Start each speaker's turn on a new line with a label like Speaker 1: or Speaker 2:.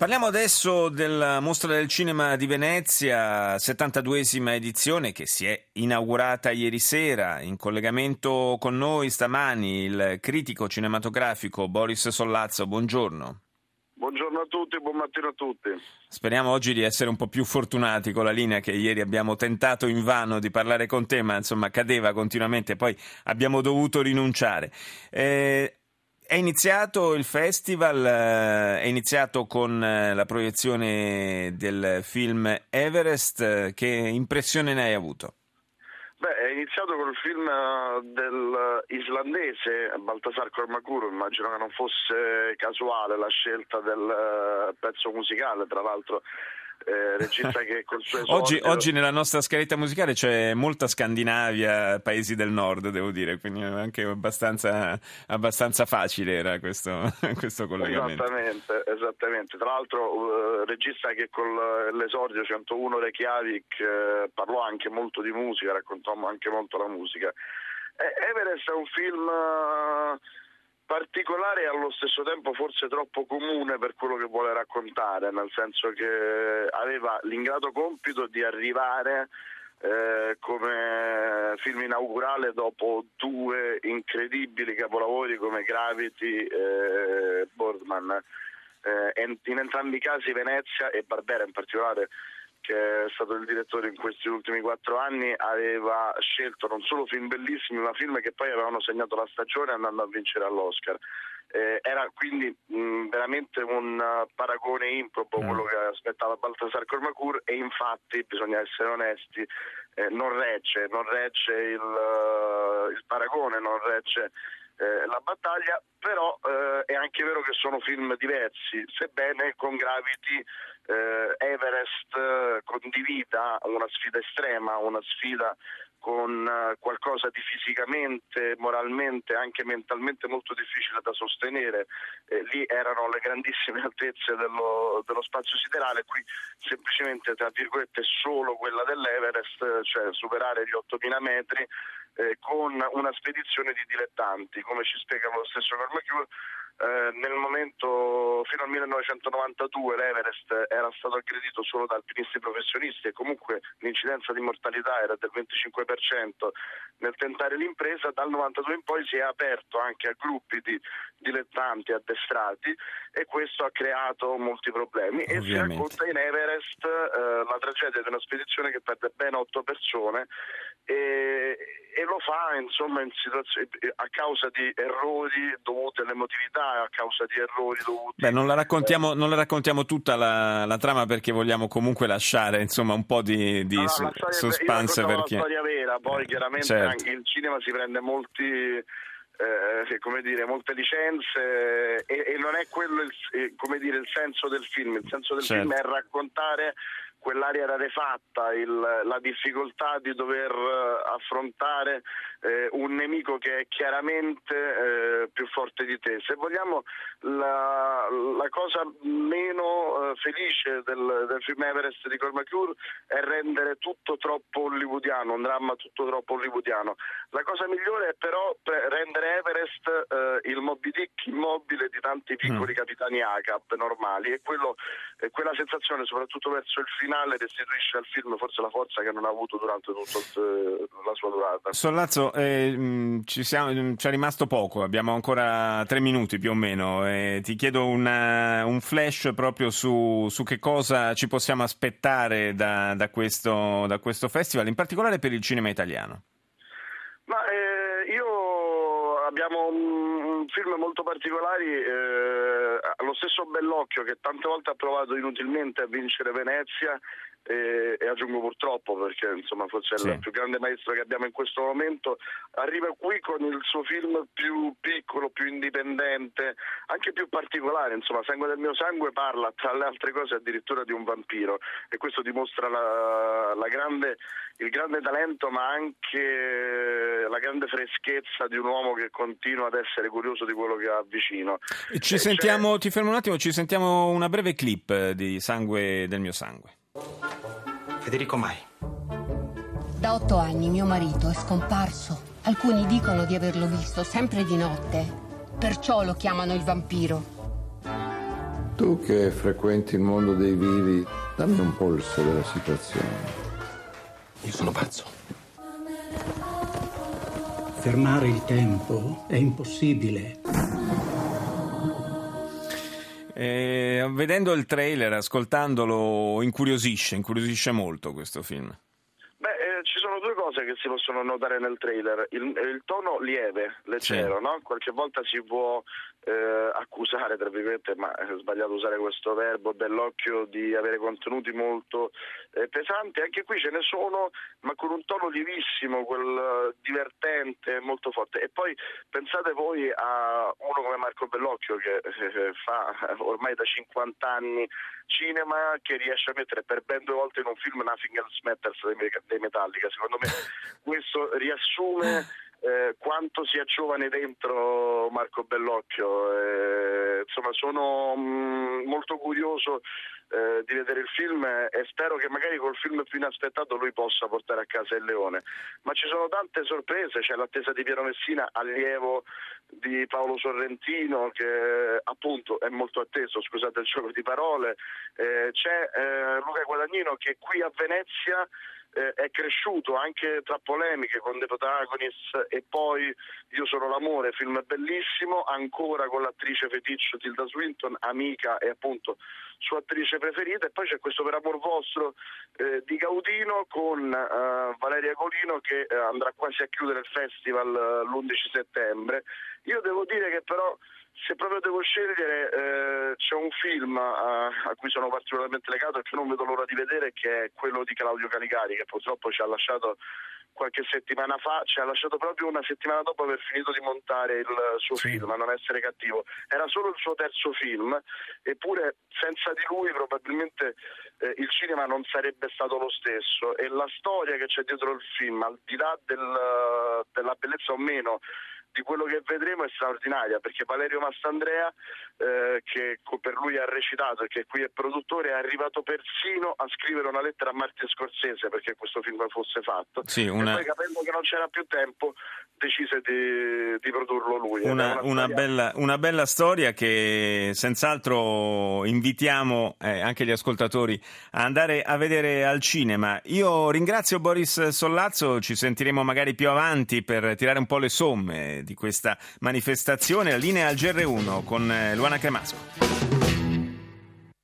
Speaker 1: Parliamo adesso della Mostra del Cinema di Venezia, 72esima edizione che si è inaugurata ieri sera. In collegamento con noi stamani il critico cinematografico Boris Sollazzo. Buongiorno.
Speaker 2: Buongiorno a tutti, buon mattino a tutti.
Speaker 1: Speriamo oggi di essere un po' più fortunati con la linea che ieri abbiamo tentato invano di parlare con te, ma insomma cadeva continuamente, poi abbiamo dovuto rinunciare. Eh, è iniziato il festival, eh, è iniziato con eh, la proiezione del film Everest. Che impressione ne hai avuto?
Speaker 2: Beh, è iniziato col film eh, dell'islandese Baltasar Kormakur, immagino che non fosse casuale la scelta del pezzo musicale, tra l'altro eh, regista che col suo esordio...
Speaker 1: oggi, oggi, nella nostra scaletta musicale c'è molta Scandinavia, paesi del nord, devo dire, quindi anche abbastanza, abbastanza facile era questo, questo, collegamento.
Speaker 2: Esattamente, esattamente. Tra l'altro uh, regista che con l'esordio 101 Reykjavik uh, parlò anche molto di musica, raccontò anche molto la musica. Eh, Everest è un film... Particolare e allo stesso tempo forse troppo comune per quello che vuole raccontare, nel senso che aveva l'ingrato compito di arrivare eh, come film inaugurale dopo due incredibili capolavori come Gravity e Boardman. Eh, in entrambi i casi Venezia e Barbera in particolare che è stato il direttore in questi ultimi quattro anni, aveva scelto non solo film bellissimi, ma film che poi avevano segnato la stagione andando a vincere all'Oscar. Eh, era quindi mh, veramente un uh, paragone improbo mm. quello che aspettava Baltasar Cormacur e infatti, bisogna essere onesti, eh, non regge, non regge il, uh, il paragone, non regge eh, la battaglia, però eh, è anche vero che sono film diversi, sebbene con Gravity eh, Everest eh, condivida una sfida estrema, una sfida con qualcosa di fisicamente, moralmente, anche mentalmente molto difficile da sostenere. Eh, lì erano le grandissime altezze dello, dello, spazio siderale, qui semplicemente tra virgolette solo quella dell'Everest, cioè superare gli 8000 metri eh, con una spedizione di dilettanti, come ci spiega lo stesso Cormacure eh, nel momento fino al 1992 l'Everest era stato aggredito solo da alpinisti professionisti e comunque l'incidenza di mortalità era del 25% nel tentare l'impresa, dal 92 in poi si è aperto anche a gruppi di dilettanti addestrati e questo ha creato molti problemi Ovviamente. e si racconta in Everest eh, la tragedia di una spedizione che perde ben otto persone e, e lo fa insomma a causa di errori dovuti all'emotività, a causa di errori dovuti...
Speaker 1: Beh, non la raccontiamo, non la raccontiamo tutta la, la, trama perché vogliamo comunque lasciare insomma un po' di, di no, no, suspense perché...
Speaker 2: la storia vera, poi chiaramente certo. anche il cinema si prende molti... Eh, come dire, molte licenze e, e non è quello il, eh, come dire, il senso del film, il senso del certo. film è raccontare quell'area rarefatta, il, la difficoltà di dover eh, affrontare eh, un nemico che è chiaramente eh, più forte di te. Se vogliamo, la, la cosa meno eh, felice del, del, film Everest di Cormacure è rendere tutto troppo hollywoodiano, un dramma tutto troppo hollywoodiano. La cosa migliore è però rendere Everest eh, il Moby Dick immobile di tanti piccoli mm. capitani ACAP normali e quello, quella sensazione, soprattutto verso il finale, restituisce al film forse la forza che non ha avuto durante tutta la sua durata.
Speaker 1: Sollazzo, eh, mm, ci, siamo, mm, ci, è rimasto poco, abbiamo ancora tre minuti più o meno. Eh, ti chiedo una, un flash proprio su, su, che cosa ci possiamo aspettare da, da, questo, da, questo, festival, in particolare per il cinema italiano.
Speaker 2: Ma, eh, io abbiamo un film molto particolari, eh, lo stesso Bellocchio che tante volte ha provato inutilmente a vincere Venezia e, e, aggiungo purtroppo perché insomma forse sì. è il più grande maestro che abbiamo in questo momento, arriva qui con il suo film più piccolo, più indipendente, anche più particolare, insomma Sangue del mio sangue parla tra le altre cose addirittura di un vampiro e questo dimostra la, la grande, il grande talento ma anche la grande freschezza di un uomo che continua ad essere curioso di quello che ha vicino.
Speaker 1: Ci e sentiamo, c'è... ti fermo un attimo, ci sentiamo una breve clip di Sangue del mio sangue.
Speaker 3: Federico Mai.
Speaker 4: Da otto anni mio marito è scomparso. Alcuni dicono di averlo visto sempre di notte. Perciò lo chiamano il vampiro.
Speaker 5: Tu che frequenti il mondo dei vivi, dammi un polso della situazione.
Speaker 3: Io sono pazzo. Fermare il tempo è impossibile.
Speaker 1: Eh, vedendo il trailer, ascoltandolo, incuriosisce, incuriosisce molto questo film.
Speaker 2: Beh, eh, ci sono due cose che si possono notare nel trailer. Il, il tono lieve, leggero, sì. no? Qualche volta si può eh, accusare, tra virgolette, ma è sbagliato usare questo verbo, dell'occhio di avere contenuti molto eh, pesanti. Anche qui ce ne sono, ma con un tono lievissimo, quel divertente, molto forte. E poi pensate voi a uno come Marco Bellocchio che eh, fa ormai da 50 anni cinema, che riesce a mettere per ben due volte in un film Nothing Else Matters dei Metallica. Secondo me questo riassume eh, quanto sia giovane dentro Marco Bellocchio. Eh, insomma, sono mh, mm, molto curioso eh, di vedere il film e spero che magari col film più inaspettato lui possa portare a casa il leone. Ma ci sono tante sorprese, c'è l'attesa di Piero Messina, allievo di Paolo Sorrentino che appunto è molto atteso, scusate il gioco di parole, eh, c'è eh, Luca Guadagnino che qui a Venezia eh, è cresciuto anche tra polemiche con The Protagonist e poi Io sono l'amore, film bellissimo, ancora con l'attrice feticcio Tilda Swinton, amica e appunto sua attrice preferita e poi c'è questo Per amor vostro eh, di Gaudino con eh, Valeria Colino che eh, andrà quasi a chiudere il festival eh, l'11 settembre. Io devo dire che però se proprio devo scegliere, eh, c'è un film a, a, cui sono particolarmente legato e che non vedo l'ora di vedere, che è quello di Claudio Caligari, che purtroppo ci ha lasciato qualche settimana fa, ci ha lasciato proprio una settimana dopo aver finito di montare il suo sì. film, a non essere cattivo. Era solo il suo terzo film, eppure senza di lui probabilmente eh, il cinema non sarebbe stato lo stesso e la storia che c'è dietro il film, al di là del, della bellezza o meno di quello che vedremo è straordinaria perché Valerio Mastandrea eh, che per lui ha recitato e che qui è produttore è arrivato persino a scrivere una lettera a Martin Scorsese perché questo film fosse fatto. Sì, una... e poi capendo che non c'era più tempo decise di, di produrlo lui.
Speaker 1: Una, una, una, bella, una, bella, storia che senz'altro invitiamo eh, anche gli ascoltatori a andare a vedere al cinema. Io ringrazio Boris Sollazzo ci sentiremo magari più avanti per tirare un po' le somme di questa manifestazione. La linea al GR1 con eh, Luana Cremasco.